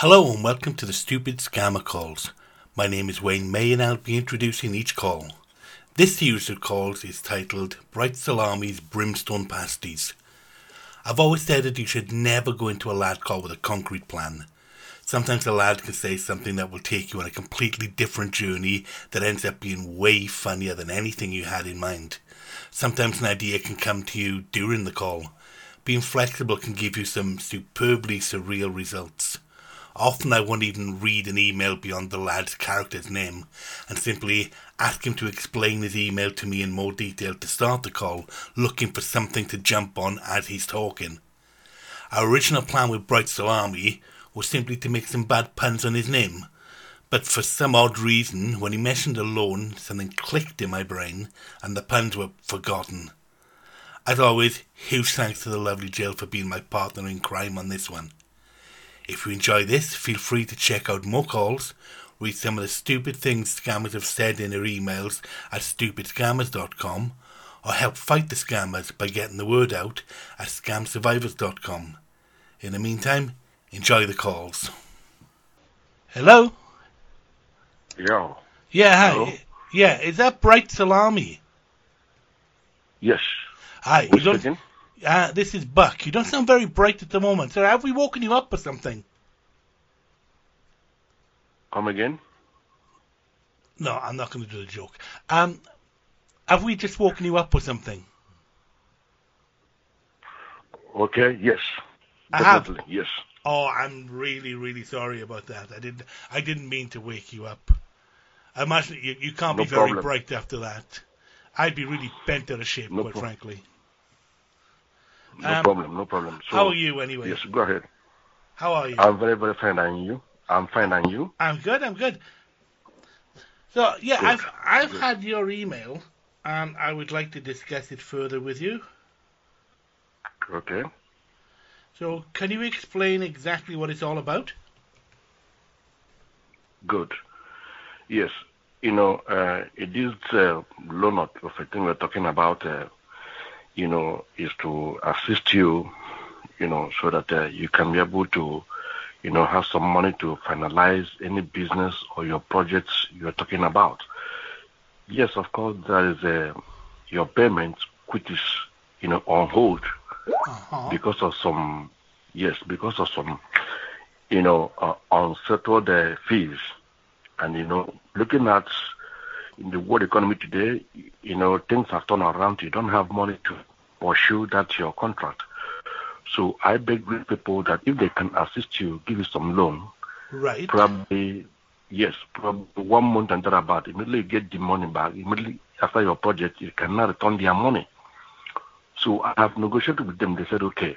Hello and welcome to the Stupid Scammer Calls. My name is Wayne May and I'll be introducing each call. This series of calls is titled Bright Salami's Brimstone Pasties. I've always said that you should never go into a lad call with a concrete plan. Sometimes a lad can say something that will take you on a completely different journey that ends up being way funnier than anything you had in mind. Sometimes an idea can come to you during the call. Being flexible can give you some superbly surreal results. Often I won't even read an email beyond the lad's character's name and simply ask him to explain his email to me in more detail to start the call, looking for something to jump on as he's talking. Our original plan with Bright Salami was simply to make some bad puns on his name, but for some odd reason, when he mentioned a loan, something clicked in my brain and the puns were forgotten. As always, huge thanks to the lovely Jill for being my partner in crime on this one. If you enjoy this, feel free to check out more calls, read some of the stupid things scammers have said in their emails at stupidscammers.com, or help fight the scammers by getting the word out at scamsurvivors.com. In the meantime, enjoy the calls. Hello? Yo. Yeah, hi. Hello? Yeah, is that Bright Salami? Yes. Hi. You Who's speaking? uh, this is Buck. You don't sound very bright at the moment. Sir, have we woken you up or something? Come again? No, I'm not going to do the joke. Um, have we just woken you up or something? Okay. Yes. I have. Yes. Oh, I'm really, really sorry about that. I didn't, I didn't mean to wake you up. I imagine you, you can't No be very problem. bright after that. I'd be really bent out of shape, No quite pro- frankly. No Um, problem. No problem. So, How are you anyway? Yes. Go ahead. How are you? I'm very, very fine. And you? I'm fine. And you? I'm good. I'm good. So yeah, Good, I've I've good. had your email, and I would like to discuss it further with you. Okay. So can you explain exactly what it's all about? Good. Yes. You know, uh, it is uh, loan of a thing we're talking about. Uh, you know, is to assist you. You know, so that uh, you can be able to, you know, have some money to finalize any business or your projects you're talking about. Yes, of course, there is a, your payment, which is, you know, on hold Uh-huh. because of some, yes, because of some, you know, uh, unsettled uh, fees. And, you know, looking at in the world economy today, you know, things have turned around. You don't have money to pursue that your contract. So I beg with people that if they can assist you, give you some loan, Right. probably, yes, probably one month and thereabout, immediately you get the money back. Immediately after your project, you cannot return their money. So I have negotiated with them. They said, okay,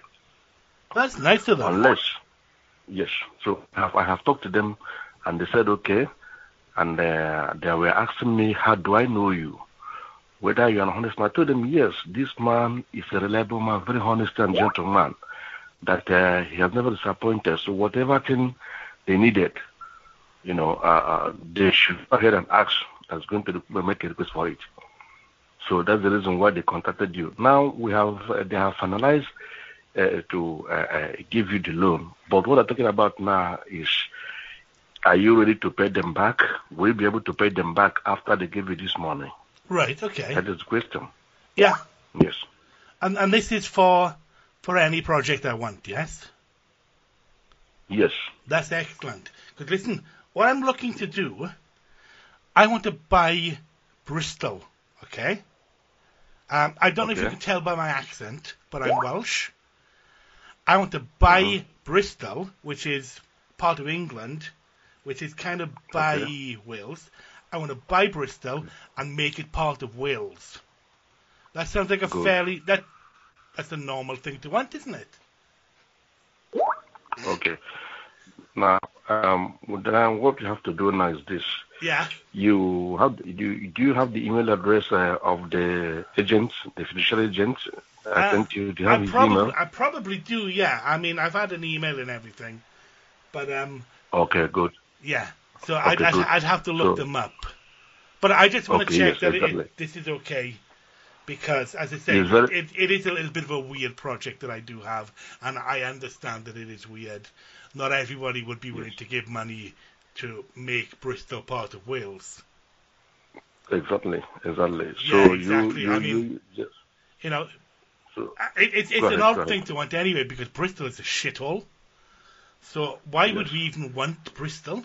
That's nice of them. unless, yes. So I have, I have talked to them, and they said, okay. And uh, they were asking me, how do I know you? Whether you're an honest man. I told them, yes, this man is a reliable man, very honest and gentleman, that uh, he has never disappointed. So whatever thing they needed, you know, uh, uh, they should go ahead and ask. That's going to make a request for it. So that's the reason why they contacted you. Now we have, uh, they have finalized uh, to uh, uh, give you the loan. But what I'm talking about now is, are you ready to pay them back? Will you be able to pay them back after they give you this money? Right. Okay. That is question. Yeah. Yes. And and this is for for any project I want. Yes. Yes. That's excellent. Because listen, what I'm looking to do, I want to buy Bristol. Okay. Um, I don't know if you can tell by my accent, but I'm Welsh. I want to buy Mhm. Bristol, which is part of England, which is kind of by Okay. Wales. I want to buy Bristol and make it part of Wales. That sounds like a Good. fairly that that's a normal thing to want, isn't it? Okay. Now, um, then what you have to do now is this. Yeah. You have do you, do you have the email address uh, of the agent, the fiduciary agent? I Uh, sent you. Do you have I his probably, email? I probably do. Yeah. I mean, I've had an email and everything, but um, Okay, good. yeah. So I'd, I'd. I'd have to look So- them up. But I just want to check yes, that exactly. it, this is okay. because, as I say, that- it, it is a little bit of a weird project that I do have, and I understand that it is weird. Not everybody would be willing to give money to make Bristol part of Wales. Exactly, exactly. Yeah, So exactly. you, you, I mean- you yes. You know, So, It, it's it's Go an ahead, odd thing ahead. to want anyway because Bristol is a shithole. So why would we even want Bristol?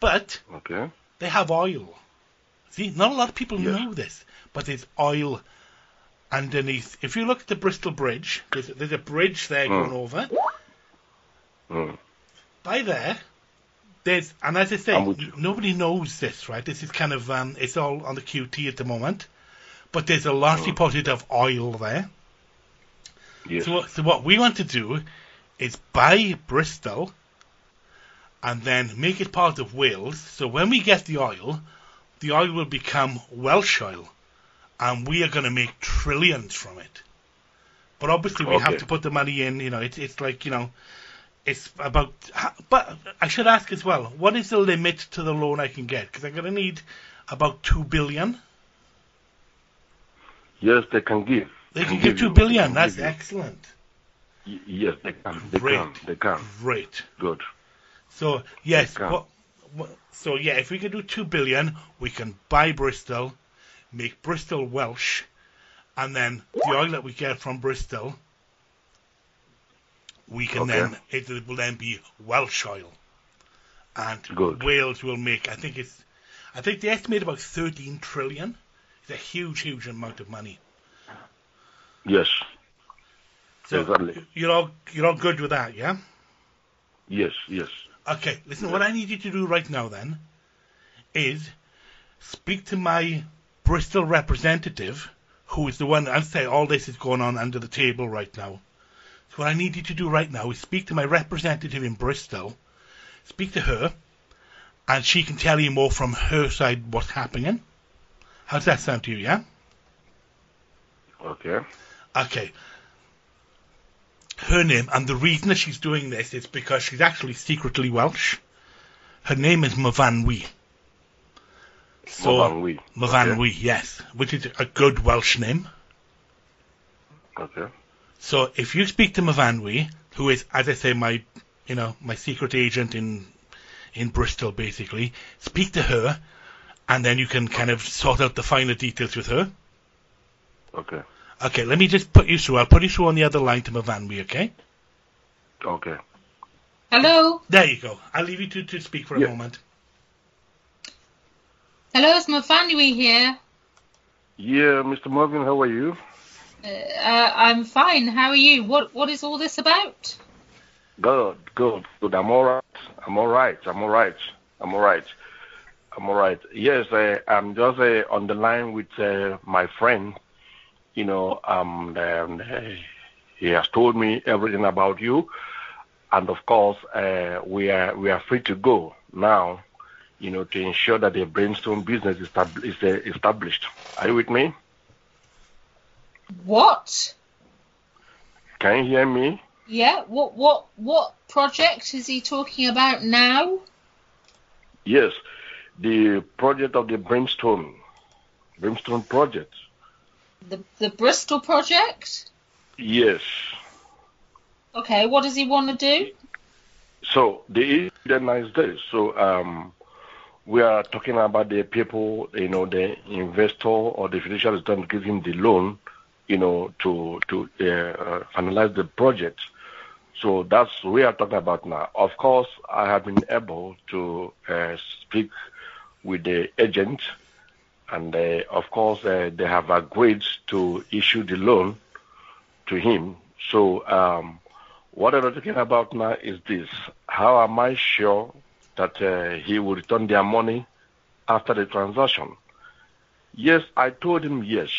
But okay. they have oil. See, not a lot of people Yes. know this, but there's oil underneath. If you look at the Bristol Bridge, there's, there's a bridge there Mm. going over. Mm. By there, there's and as I say, I'm with you. nobody knows this, right? This is kind of um, it's all on the QT at the moment, but there's a large Mm. deposit of oil there. Yes. So, so what we want to do is buy Bristol and then make it part of Wales. So when we get the oil, the oil will become Welsh oil, and we are going to make trillions from it. But obviously, we have to put the money in. You know, it's it's like you know, it's about. But I should ask as well, what is the limit to the loan I can get? Because I'm going to need about two billion. yes, they can give. They can give give two billion. can That's excellent. Yes, they can. They Great. can. They can. Great. Good. So yes, Okay. what, what, so yeah, if we can do two billion, we can buy Bristol, make Bristol Welsh, and then the oil that we get from Bristol, we can Okay. then it will then be Welsh oil, and Good. Wales will make. I think it's, I think they estimate about thirteen trillion. It's a huge, huge amount of money. Yes. So Exactly. you're all you're all good with that, yeah? Yes. Yes. Okay, listen, what I need you to do right now then is speak to my Bristol representative, who is the one, I'll say all this is going on under the table right now. So what I need you to do right now is speak to my representative in Bristol, speak to her, and she can tell you more from her side what's happening. How's that sound to you, yeah? Okay. Okay. Her name, and the reason that she's doing this is because she's actually secretly Welsh. Her name is Myfanwy. So, Myfanwy. Myfanwy, yes, which is a good Welsh name. Okay. So if you speak to Myfanwy, who is, as I say, my, you know, my secret agent in, in Bristol, basically, speak to her, and then you can kind of sort out the finer details with her. Okay. Okay, let me just put you through. I'll put you through on the other line to Myfanwy, okay? Okay. Hello? There you go. I'll leave you to, to speak for a moment. Hello, it's Myfanwy here. Yeah, Mr. Marvin, how are you? Uh, uh, I'm fine. How are you? What What is all this about? Good, good, good. I'm all right. I'm all right. I'm all right. I'm all right. I'm all right. Yes, uh, I'm just uh, on the line with uh, my friend. You know, um, uh, he has told me everything about you, and of course, uh, we are we are free to go now. You know, to ensure that the brainstorm business is, tab- is uh, established. Are you with me? What? Can you hear me? Yeah. What What What project is he talking about now? Yes, the project of the brainstorm project. The The Bristol project. Yes. Okay. What does he want to do? So the issue then is this. So um, we are talking about the people, you know, the investor or the financial institution to give him the loan, you know, to to uh, uh, finalize the project. So that's what we are talking about now. Of course, I have been able to uh, speak with the agent, and uh, of course, uh, they have agreed to issue the loan to him. So um, what I'm talking about now is this. How am I sure that uh, he will return their money after the transaction? Yes, I told him yes,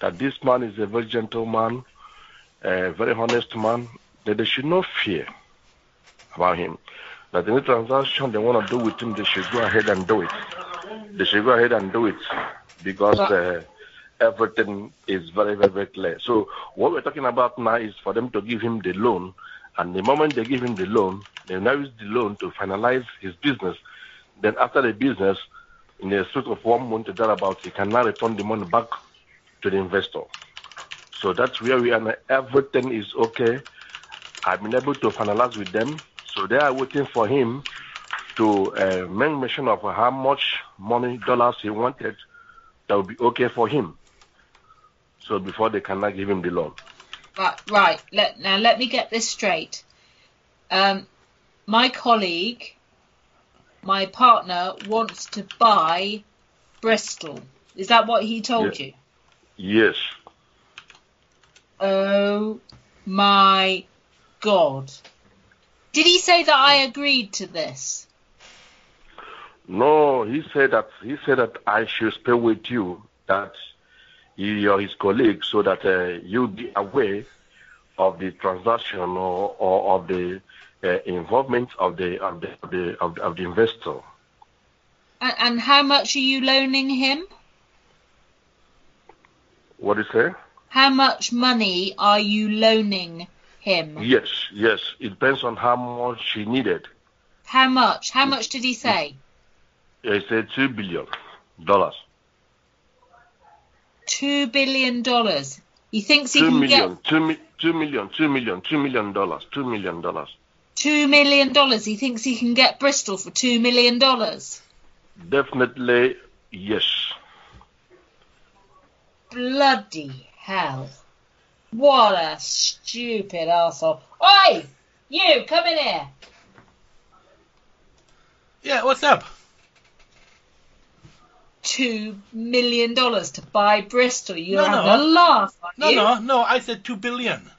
that this man is a very gentleman, a very honest man, that they should not fear about him. That any transaction they want to do with him, they should go ahead and do it. They should go ahead and do it because uh, everything is very, very, very clear. So what we're talking about now is for them to give him the loan, and the moment they give him the loan, they now use the loan to finalize his business. Then after the business, in the space of one month to thereabouts, he can now return the money back to to the investor. So that's where we are. now. Everything is okay. I've been able to finalize with them. So they are waiting for him to uh, make mention of how much money, dollars he wanted that would be okay for him. So before they cannot give him the loan. Right, right. Let, now let me get this straight. Um, my colleague, my partner, wants to buy Bristol. Is that what he told Yeah. you? Yes. Oh my god. Did he say that I agreed to this? No, he said that he said that I should stay with you, that you are his colleague, so that uh, you'll be aware of the transaction or, or of the uh, involvement of the of the of the, of the, of the investor. And, and how much are you loaning him? What do you say? How much money are you loaning him? Yes, yes. It depends on how much he needed. How much? How much did he say? He said two billion dollars. Two billion dollars. He thinks he Two can million, get two, mi- two million, two million, two million dollars, two million dollars. two million dollars. He thinks he can get Bristol for two million dollars. Definitely yes. Bloody hell. What a stupid asshole. Oi! You, come in here. Yeah, what's up? Two million dollars to buy Bristol. You're No, having no. a laugh, aren't No, you? no, no. I said two billion.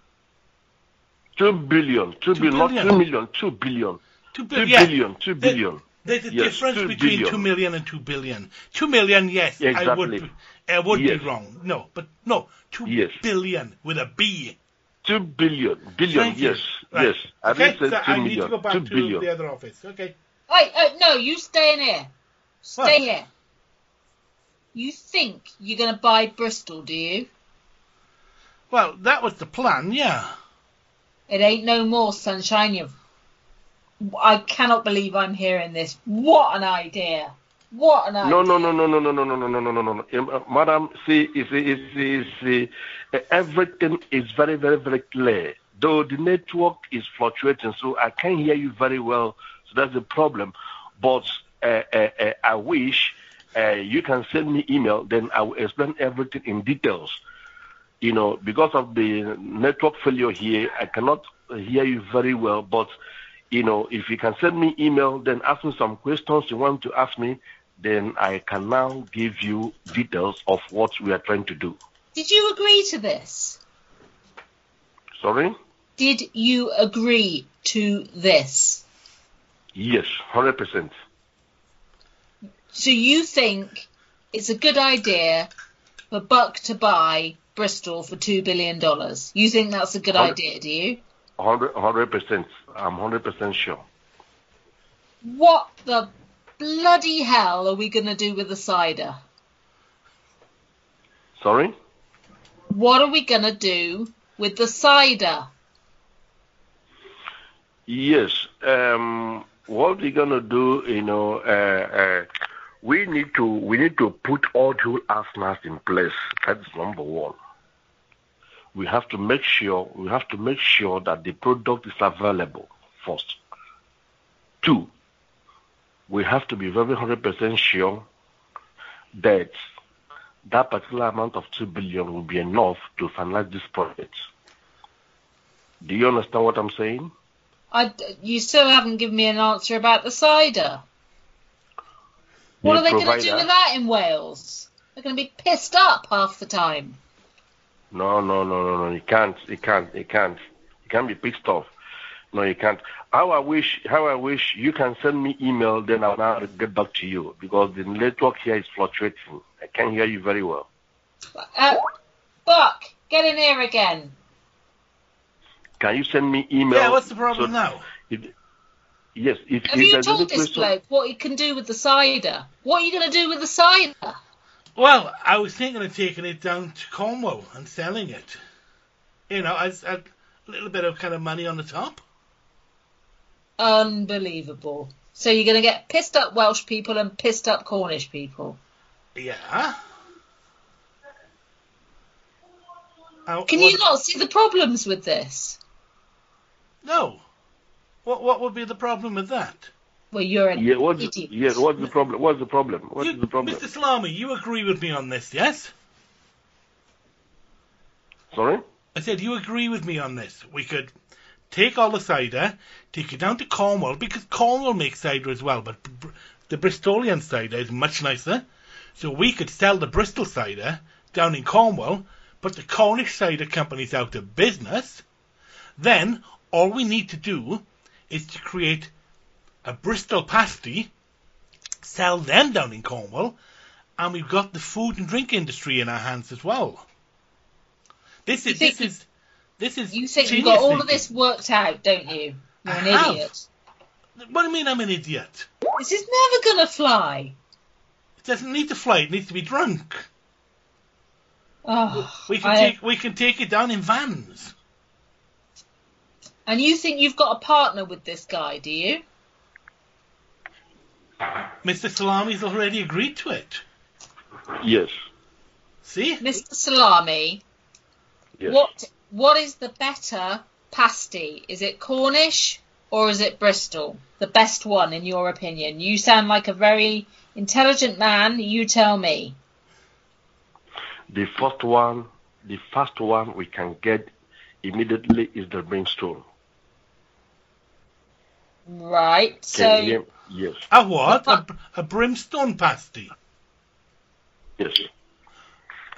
Two billion, two Two billion, not billion. two million, two billion. Two Two billion. billion, two The- billion. There's a Yes, difference two between billion. two million and two billion. Two million, yes, I would, Exactly. be- I would Yes. be wrong. No, but no, two Yes. billion with a B. Two billion, billion, Thank yes, Right. yes. I okay, didn't say so two I need to go back two to billion. the other office. Okay. Wait, uh, no, you stay in here. Stay What? here. You think you're going to buy Bristol, do you? Well, that was the plan, yeah. It ain't no more sunshine. You. I cannot believe I'm hearing this. What an idea! What an idea! No, no, no, no, no, no, no, no, no, no, no, no, no, no. Um, uh, Madam, see, you see, you see, see, uh, everything is very, very, very clear. Though the network is fluctuating, so I can't hear you very well. So that's the problem. But uh, uh, uh, I wish uh, you can send me email, then I will explain everything in details. You know, because of the network failure here, I cannot hear you very well. But you know, if you can send me email, then ask me some questions you want to ask me, then I can now give you details of what we are trying to do. Did you agree to this? Sorry? Did you agree to this? Yes, hundred percent. So you think it's a good idea for Buck to buy Bristol for two billion dollars? You think that's a good idea, do you? Hundred percent. I'm hundred percent sure. What the bloody hell are we going to do with the cider? Sorry? What are we going to do with the cider? Yes. Um, what are we're gonna do, you know, uh, uh, we need to we need to put all dual arsenals in place. That's number one. We have to make sure we have to make sure that the product is available first. Two, we have to be very hundred percent sure that that particular amount of two billion will be enough to finalize this project. Do you understand what I'm saying? I, you still haven't given me an answer about the cider. What are they going to do with that in Wales? They're going to be pissed up half the time. No, no, no, no, no. You can't. You can't. You can't. You can't be pissed off. No, you can't. How I wish, how I wish you can send me email, then I'll now get back to you because the network here is fluctuating. I can't hear you very well. Uh, Buck, get in here again. Can you send me email? Yeah, what's the problem so- now? If, yes, if, Have if you told this question, bloke what he can do with the cider? What are you going to do with the cider? Well, I was thinking of taking it down to Cornwall and selling it. You know, as a little bit of kind of money on the top. Unbelievable. So you're going to get pissed up Welsh people and pissed up Cornish people. Yeah. Uh, Can what- you not see the problems with this? No. What what would be the problem with that? Well, you're an Yeah, what's idiot. yeah, what's the problem? What's the problem? What's You- the problem? Mr. Salami, you agree with me on this, yes? Sorry? I said you agree with me on this. We could take all the cider, take it down to Cornwall because Cornwall makes cider as well, but Br- the Bristolian cider is much nicer. So we could sell the Bristol cider down in Cornwall, put the Cornish cider companies out of business. Then all we need to do is to create a Bristol pasty, sell them down in Cornwall, and we've got the food and drink industry in our hands as well. This is think this is this is You think you've got all of this worked out, don't you? You're an I have. idiot. What do you mean I'm an idiot? This is never going to fly. It doesn't need to fly. It needs to be drunk. Oh, We can I- take we can take it down in vans. And you think you've got a partner with this guy, do you? Mr. Salami's already agreed to it. Yes. See? Mr. Salami, Yes. what what is the better pasty? Is it Cornish or is it Bristol? The best one in your opinion? You sound like a very intelligent man, you tell me. The first one, the first one we can get immediately is the brimstone. Right. Can So you hear? Yes. A what? A, a brimstone pasty. Yes.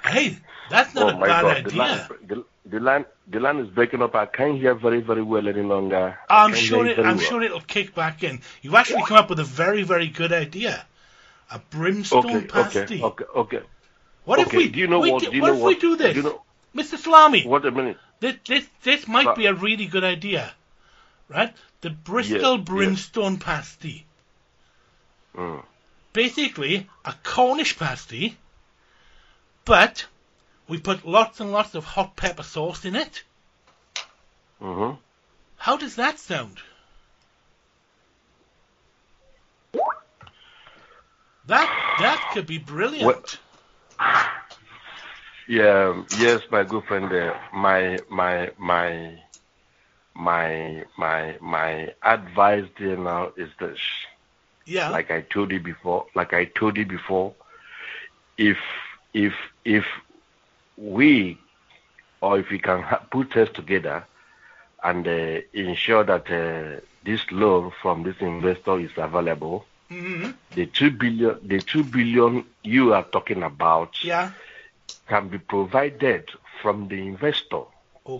Hey, that's not oh a my bad God, the idea. line, the, the line, the line is breaking up. I can't hear very, very well any longer. I'm sure it. I'm well. sure it'll kick back in. You've actually come up with a very, very good idea. A brimstone Okay, pasty. okay, okay, okay. What if we do you know we what? do- do you what know if what? we do this? Do you know Mr. Salami, what a minute? this this this might But- be a really good idea. Right? The Bristol yes. brimstone pasty. Mm. Basically a Cornish pasty, but we put lots and lots of hot pepper sauce in it. hmm How does that sound? That that could be brilliant. What- Yeah, yes, my good friend. Uh, my my my my my my advice there now is this. yeah. Like I told you before, like I told you before, if if if we or if we can put us together and uh, ensure that uh, this loan from this investor is available, hmm the two billion the two billion you are talking about Yeah. can be provided from the investor,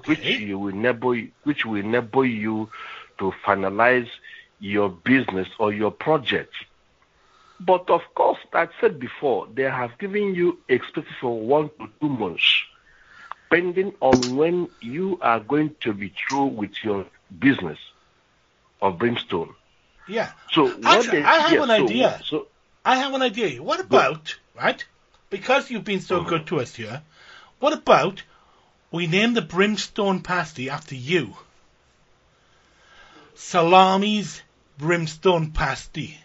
which Okay. you will enable which will enable you to finalize your business or your project. But of course, like I said before, they have given you expected for one to two months, depending on when you are going to be through with your business of brimstone. Yeah. So what Actually, they, I have yes, an so idea. so I have an idea. What about, right? Because you've been so Mhm. good to us here, what about we name the brimstone pasty after you? Salami's brimstone pasty.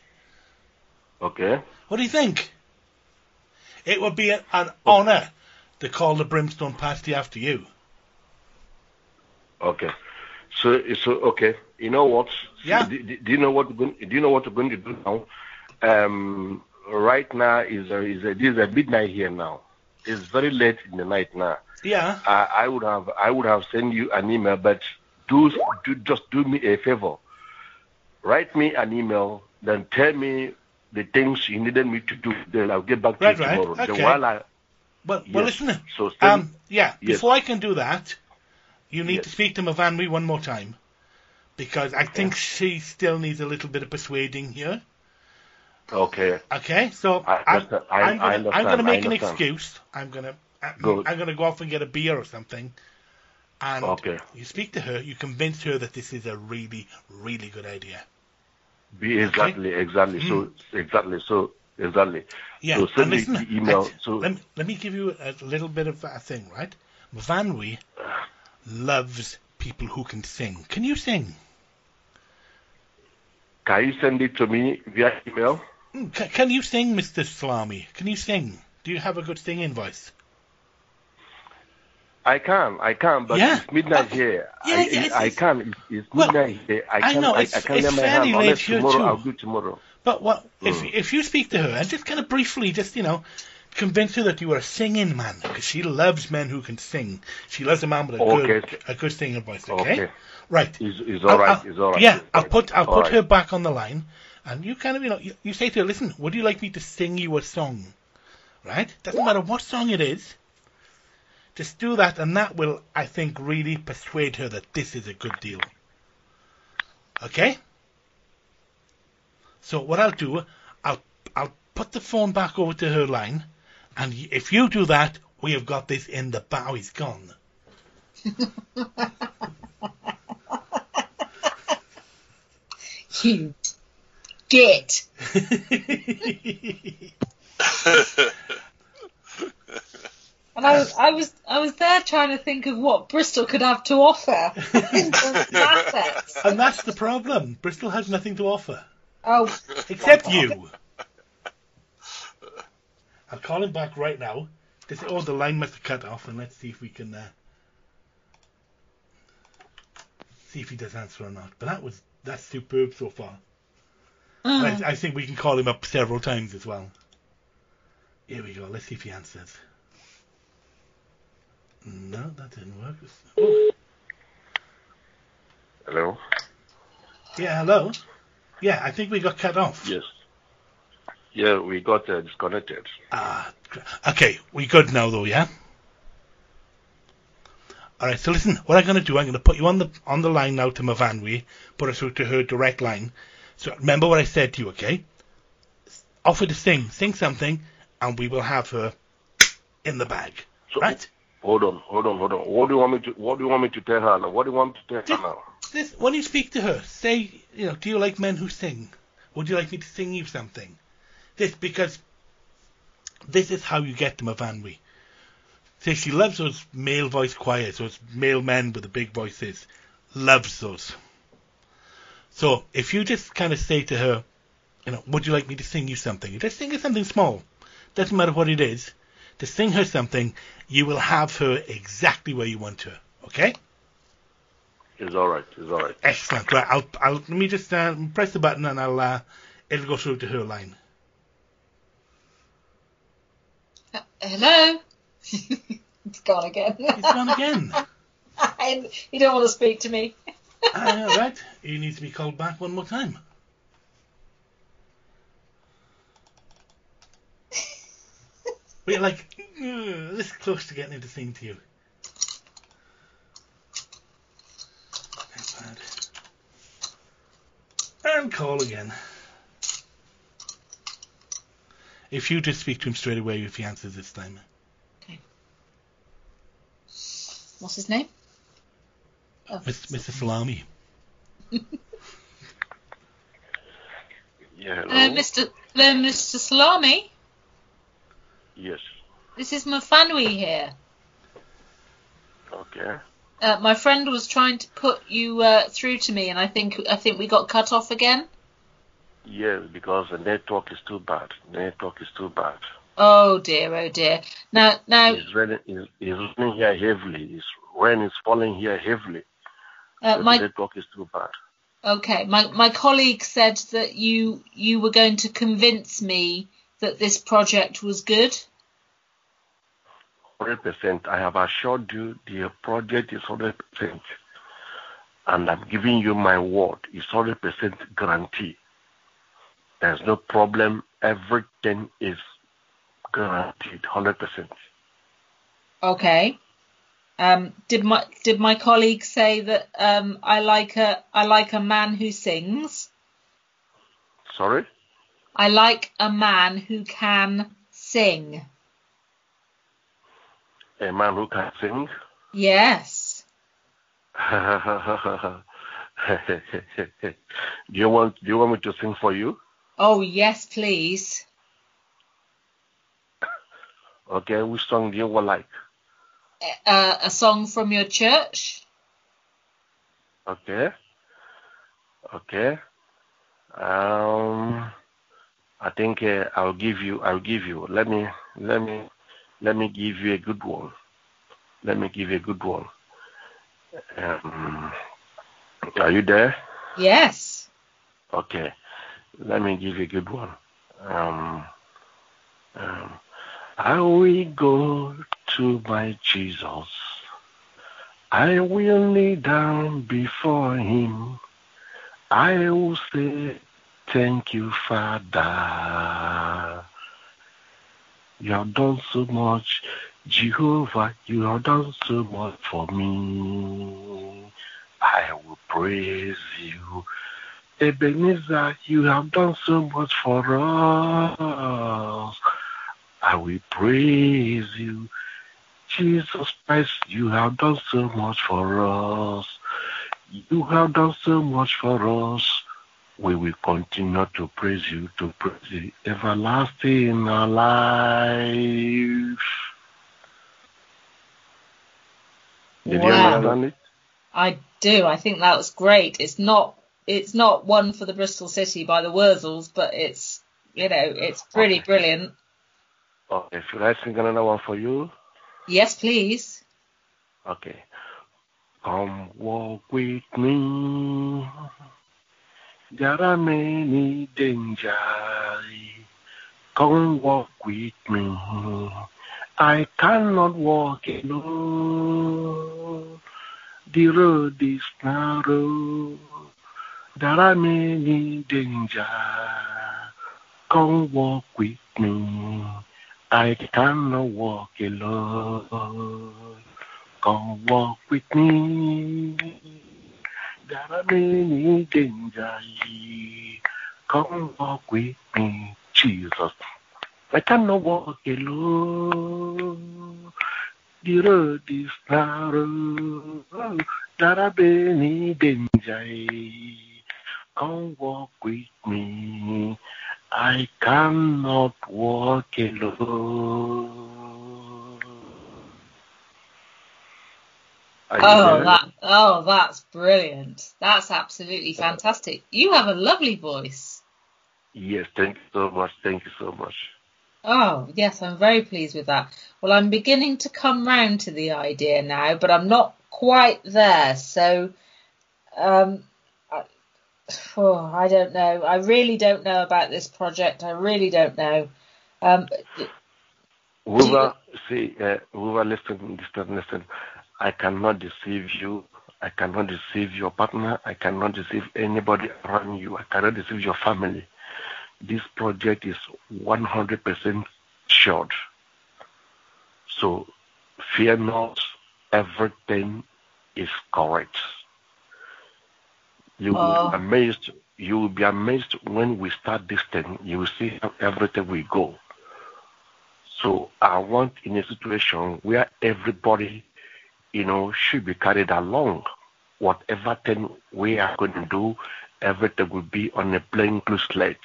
okay. What do you think? It would be an, an honour to call the brimstone pasty after you. Okay. So so okay. You know what? Yeah. Do, do- do you know what we're going, do you know what we're going to do now? Um, right now is a, is a, this is a midnight here now. It's very late in the night now. Yeah. I, I would have I would have sent you an email, but do do just do me a favor. Write me an email, then tell me the things you needed me to do. Then I'll get back to Right, you right. tomorrow. Okay. while I Well, well, listen. so send, Um, yeah. Yes. Before I can do that, you need to speak to Myfanwy one more time, because I think she still needs a little bit of persuading here. Okay. Okay, so I I'm. I- I'm I gonna, I'm gonna make an excuse. I'm gonna I'm, Good. I'm gonna go off and get a beer or something, and Okay. you speak to her. You convince her that this is a really, really good idea. Be exactly, exactly. So mm. exactly, so exactly. Yeah, So send me listen, the email. I- So let me, let me give you a little bit of a thing, right? Myfanwy loves people who can sing. Can you sing? can you send it to me via email? Mm, Can, can you sing, Mr. Salami? Can you sing? Do you have a good singing voice? I can, I can, but Yeah. it's midnight Okay. here. Yeah, I, yeah, it's- I can. It's, it's Well, midnight here. I I can. know, I, it's- I can it's fairly hand. late here tomorrow, too. I'll do tomorrow. But what if Mm. if you speak to her and just kind of briefly, just you know, convince her that you are a singing man because she loves men who can sing. She loves a man with a good a good singing voice. Okay, Okay. right. It's, it's I'll- all right. I'll- It's all right. Yeah, I'll put. I'll All put her back on the line, and you kind of you know you, you say to her, listen, would you like me to sing you a song? Right? Doesn't matter what song it is. Just do that, and that will, I think, really persuade her that this is a good deal. Okay? So what I'll do, I'll I'll put the phone back over to her line, and if you do that, we have got this in the bow. He's gone. You git. And I was, I was, I was there trying to think of what Bristol could have to offer in terms of assets. and that's the problem. Bristol has nothing to offer. Oh, Except you. I'll call him back right now. This, oh, the line must have cut off, and let's see if we can uh, see if he does answer or not. But that was that's superb so far. I, I think we can call him up several times as well. Here we go. Let's see if he answers. No, that didn't work. Oh, Hello. yeah, hello. Yeah, I think we got cut off. Yes. Yeah, we got uh, disconnected. Ah, okay, we good now though, yeah. All right, so listen, what I'm going to do, I'm going to put you on the on the line now to Myfanwy, put us through to her direct line. So remember what I said to you, okay? Offer to sing, sing something, and we will have her in the bag, So, right? Hold on, hold on, hold on. What do you want me to? What do you want me to tell her now? What do you want me to tell Just- her now? This, when you speak to her, say, you know, do you like men who sing? Would you like me to sing you something? This because this is how you get to Myfanwy. Say she loves those male voice choirs, those male men with the big voices. Loves those. So if you just kind of say to her, you know, would you like me to sing you something? Just sing her something small. Doesn't matter what it is. To sing her something, you will have her exactly where you want her. Okay? It's all right. It's all right. Excellent. Right, I'll, I'll let me just uh, press the button and I'll uh, it'll go through to her line. hello. it's gone again. It's gone again. And you don't want to speak to me. Ah, all right, he needs to be called back one more time. We're like uh, this close to getting into sing to you. That's bad. And call again. If you just speak to him straight away, if he answers this time. Okay. What's his name? Oh, Mr. Mr. Salami. Yeah. Hello. Hello, Mr. Hello, Mr. Salami. Yes. This is Myfanwy here. Okay. Uh, my friend was trying to put you uh, through to me, and I think I think we got cut off again. Yes, because the network is too bad. Network is too bad. Oh dear, oh dear. Now, now, It's raining. It's, it's raining here heavily. It's rain is falling here heavily. Uh, my the is too bad. okay, my my colleague said that you you were going to convince me that this project was good. Hundred percent. I have assured you the project is hundred percent, and I'm giving you my word. It's hundred percent guarantee. There's no problem. Everything is guaranteed, hundred percent. Okay. Um, did my did my colleague say that um, I like a I like a man who sings? Sorry. I like a man who can sing. A man who can sing. Yes. do you want Do you want me to sing for you? Oh yes, please. Okay. Which song do you like? Uh, a song from your church. Okay. Okay. Um, I think uh, I'll give you. I'll give you. Let me. Let me. Let me give you a good one. let me give you a good one. Um, are you there? Yes. Okay. Let me give you a good one. Um, um, I will go to my Jesus. I will kneel down before him. I will say, Thank you, Father. You have done so much. Jehovah, you have done so much for me. I will praise you. Ebenezer, you have done so much for us. I will praise you. Jesus Christ, you have done so much for us. You have done so much for us. We will continue to praise you, to praise the everlasting in our life. Did you Wow. understand it? I do. I think that was great. It's not it's not one for the Bristol City by the Wurzels, but it's you know it's pretty Okay. brilliant. Okay, should I sing another one for you? Yes, please. Okay. Come walk with me. There are many dangers. Come walk with me. I cannot walk alone. The road is narrow. There are many dangers. Come walk with me. I cannot walk alone. Come walk with me. There are many dangers. Come walk with me, Jesus. I cannot walk alone. The road is narrow. There are many dangers. Come walk with me. I cannot walk alone. Oh, that oh, that's brilliant. That's absolutely fantastic. You have a lovely voice. Yes, thank you so much. Thank you so much. Oh, yes, I'm very pleased with that. Well, I'm beginning to come round to the idea now, but I'm not quite there. So, um, oh, I don't know. I really don't know about this project. I really don't know. Um, Whoever, see, uh, whoever listen, listen, listen. I cannot deceive you. I cannot deceive your partner. I cannot deceive anybody around you. I cannot deceive your family. This project is 100% sure. So fear not. Everything is correct. You will Oh. be amazed. You will be amazed when we start this thing. You will see how everything will go. So I want in a situation where everybody, you know, should be carried along. Whatever thing we are going to do, everything will be on a plain blue slate.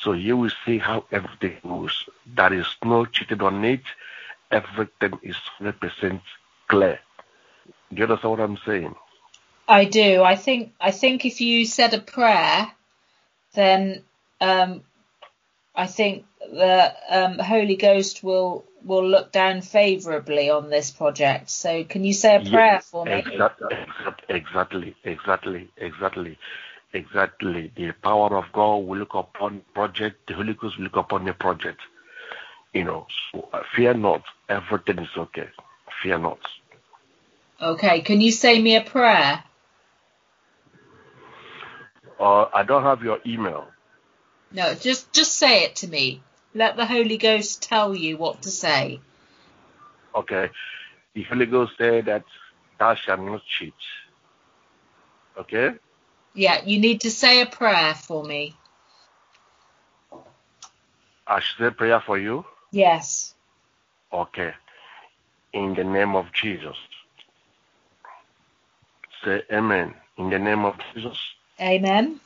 So you will see how everything goes. There is no cheating on it. Everything is 100% clear. Do you understand what I'm saying? I do. I think I think if you said a prayer, then um, I think the um, Holy Ghost will will look down favourably on this project. So, can you say a Yes, prayer for me? Exactly, exactly, exactly, exactly, exactly. The power of God will look upon project. The Holy Ghost will look upon the project. You know, so uh, fear not. Everything is okay. Fear not. Okay. Can you say me a prayer? Uh, I don't have your email. No, just just say it to me. Let the Holy Ghost tell you what to say. Okay. The Holy Ghost said that thou shalt not cheat. Okay. Yeah, you need to say a prayer for me. I should say prayer for you. Yes. Okay. In the name of Jesus. Say amen. In the name of Jesus. Amen.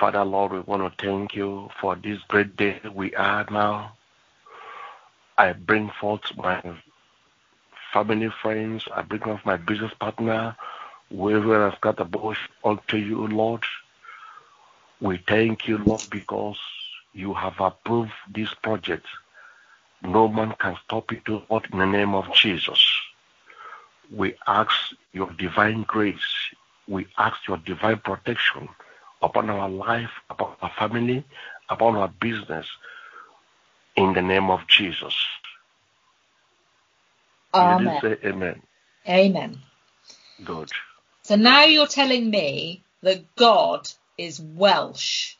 Father Lord, we want to thank you for this great day we are now. I bring forth my family, friends, I bring forth my business partner, whoever has got a bush unto you, Lord. We thank you, Lord, because you have approved this project. No man can stop it, Lord, in the name of Jesus. We ask your divine grace. We ask your divine protection upon our life, upon our family, upon our business, in the name of Jesus. Amen. say amen. Amen. Good. So now you're telling me that God is Welsh.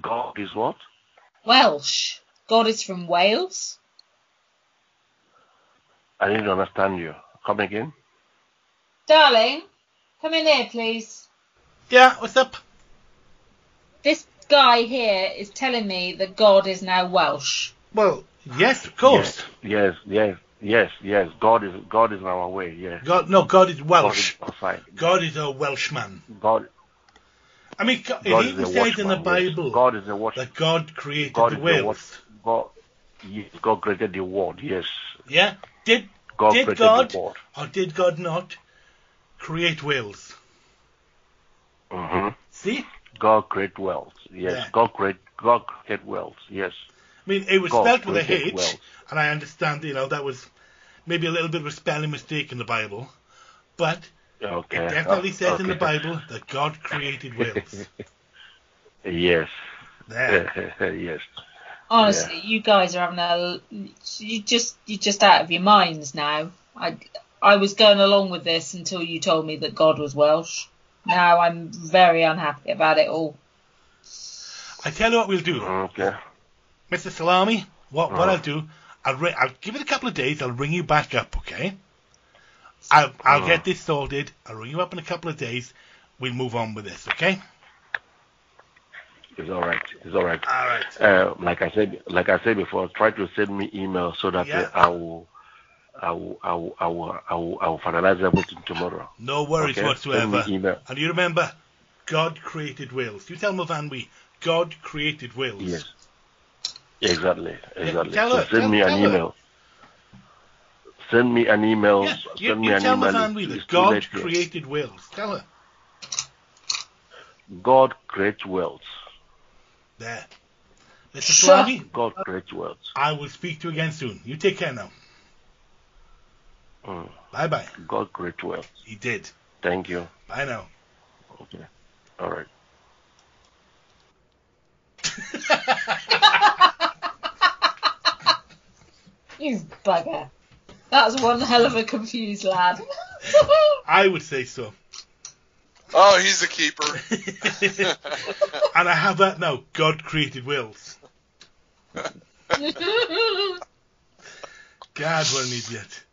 God is what? Welsh. God is from Wales. I didn't understand you. Come again. Darling, come in here, please. Yeah, what's up? This guy here is telling me that God is now Welsh. Well, yes, of course. Yes, yes, yes, yes. God is God is in our way. Yes. God, no, God is God Welsh. is outside. God is a Welshman. God, I mean, God, God it is even a says in the watchman. yes. Bible God is a watchman. that God created God the is a whales. watch. God, yes, God created the world. Yes. Yeah? Did God did created God the world. or did God not create whales? hmm See? God created worlds. Yes. Yeah. God create. God created worlds. Yes. I mean, it was God spelled with a H, created H, whales. and I understand, you know, that was maybe a little bit of a spelling mistake in the Bible, but Okay. it definitely says in the. Bible that God created whales. Yes. There. yes. Honestly, you guys are having a you just you're just out of your minds now. I I was going along with this until you told me that God was Welsh. Now I'm very unhappy about it all. I tell you what we'll do, Okay. Mr. Salami. What what Uh. I'll do, I'll ri- I'll give it a couple of days. I'll ring you back up, okay? I'll I'll Uh. get this sorted. I'll ring you up in a couple of days. We'll move on with this, okay? It's all right. It's all right. All right. Uh, like I said, like I said before, try to send me email so that Yeah. I will, I will, I will, I will, I will, I will finalize everything tomorrow. No worries Okay? whatsoever. Send me email. And you remember, God created whales. You tell Van Wee, God created whales. Yes. Exactly. Exactly. tell so her, send tell- me tell an her. email. Send me an email. Yeah, send you, me you an tell email. Van Wee that God created whales. Tell her. God creates worlds. There. Mr. Sure. Salami, God creates worlds. I will speak to you again soon. You take care now. Mm. Bye bye. God creates worlds. He did. Thank you. Bye now. Okay. All right. You bugger. That's one hell of a confused lad. I would say so. Oh, he's a keeper. and I have that now. God created wills. God, what an idiot.